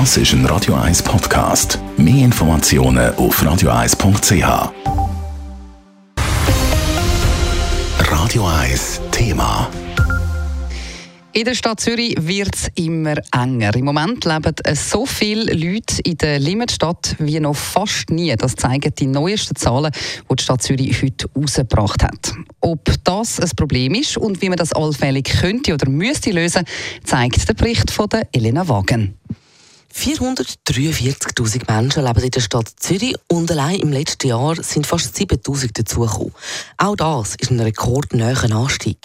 Das ist ein Radio 1 Podcast. Mehr Informationen auf radio1.ch. Radio 1 Thema. In der Stadt Zürich wird es immer enger. Im Moment leben so viele Leute in der Limitstadt wie noch fast nie. Das zeigen die neuesten Zahlen, die die Stadt Zürich heute herausgebracht hat. Ob das ein Problem ist und wie man das allfällig könnte oder müsste lösen, zeigt der Bericht von Elena Wagen. 443.000 Menschen leben in der Stadt Zürich und allein im letzten Jahr sind fast 7.000 dazugekommen. Auch das ist ein rekordnäher Anstieg.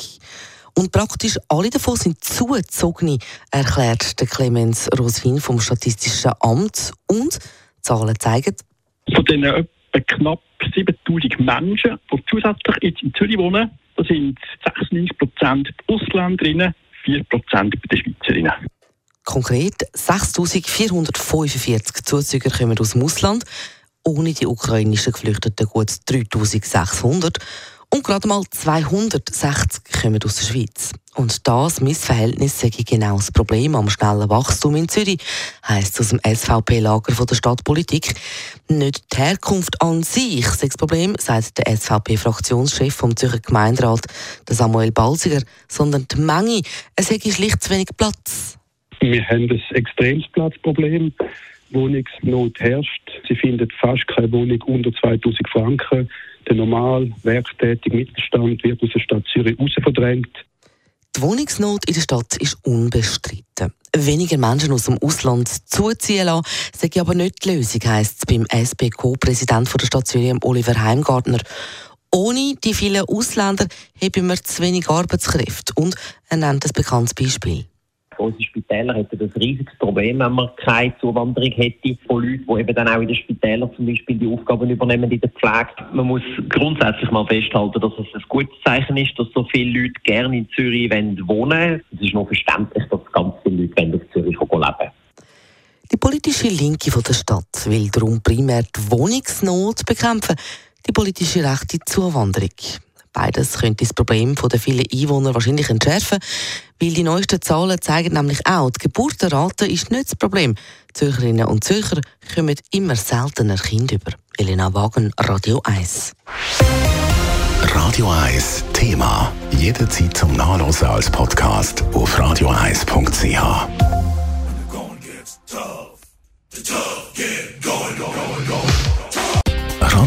Und praktisch alle davon sind zugezogene, erklärt der Clemens Rosin vom Statistischen Amt. Und Zahlen zeigen, von den etwa knapp 7000 Menschen, die zusätzlich jetzt in Zürich wohnen, da sind 96 Prozent Ausländerinnen, 4 Prozent bei den Schweizerinnen. Konkret 6445 Zuzüger kommen aus dem Ausland, ohne die ukrainischen Geflüchteten gut 3600 und gerade mal 260 kommen aus der Schweiz. Und das Missverhältnis sei genau das Problem am schnellen Wachstum in Zürich, heisst aus dem SVP-Lager der Stadtpolitik. Nicht die Herkunft an sich sei das Problem, sagt der SVP-Fraktionschef vom Zürcher Gemeinderat, Samuel Balziger, sondern die Menge. Es hätte schlicht zu wenig Platz. Wir haben ein extremes Platzproblem. Wohnungsnot herrscht. Sie finden fast keine Wohnung unter 2000 Franken. Der normal werktätige Mittelstand wird aus der Stadt Zürich raus verdrängt. Die Wohnungsnot in der Stadt ist unbestritten. Weniger Menschen aus dem Ausland zuziehen lassen, sei aber nicht die Lösung, heisst es beim SBK-Präsident der Stadt Zürich, Oliver Heimgartner. Ohne die vielen Ausländer haben wir zu wenig Arbeitskräfte. Und er nennt ein bekanntes Beispiel unsere Spitäler hätten ein riesiges Problem, wenn man keine Zuwanderung hätte von Leuten, die eben dann auch in den Spitälern zum Beispiel die Aufgaben übernehmen in der Pflege. Man muss grundsätzlich mal festhalten, dass es ein gutes Zeichen ist, dass so viele Leute gerne in Zürich wohnen wollen. Es ist noch verständlich, dass ganz viele Leute in Zürich leben Die politische Linke der Stadt will darum primär die Wohnungsnot bekämpfen, die politische rechte Zuwanderung. Beides könnte das Problem der vielen Einwohner wahrscheinlich entschärfen, weil die neuesten Zahlen zeigen nämlich auch, die Geburtenrate ist nicht das Problem. Zürcherinnen und Zürcher kommen immer seltener Kinder über. Elena Wagen, Radio 1. Radio 1 Thema. Jederzeit zum Nachlesen als Podcast auf radio1.ch.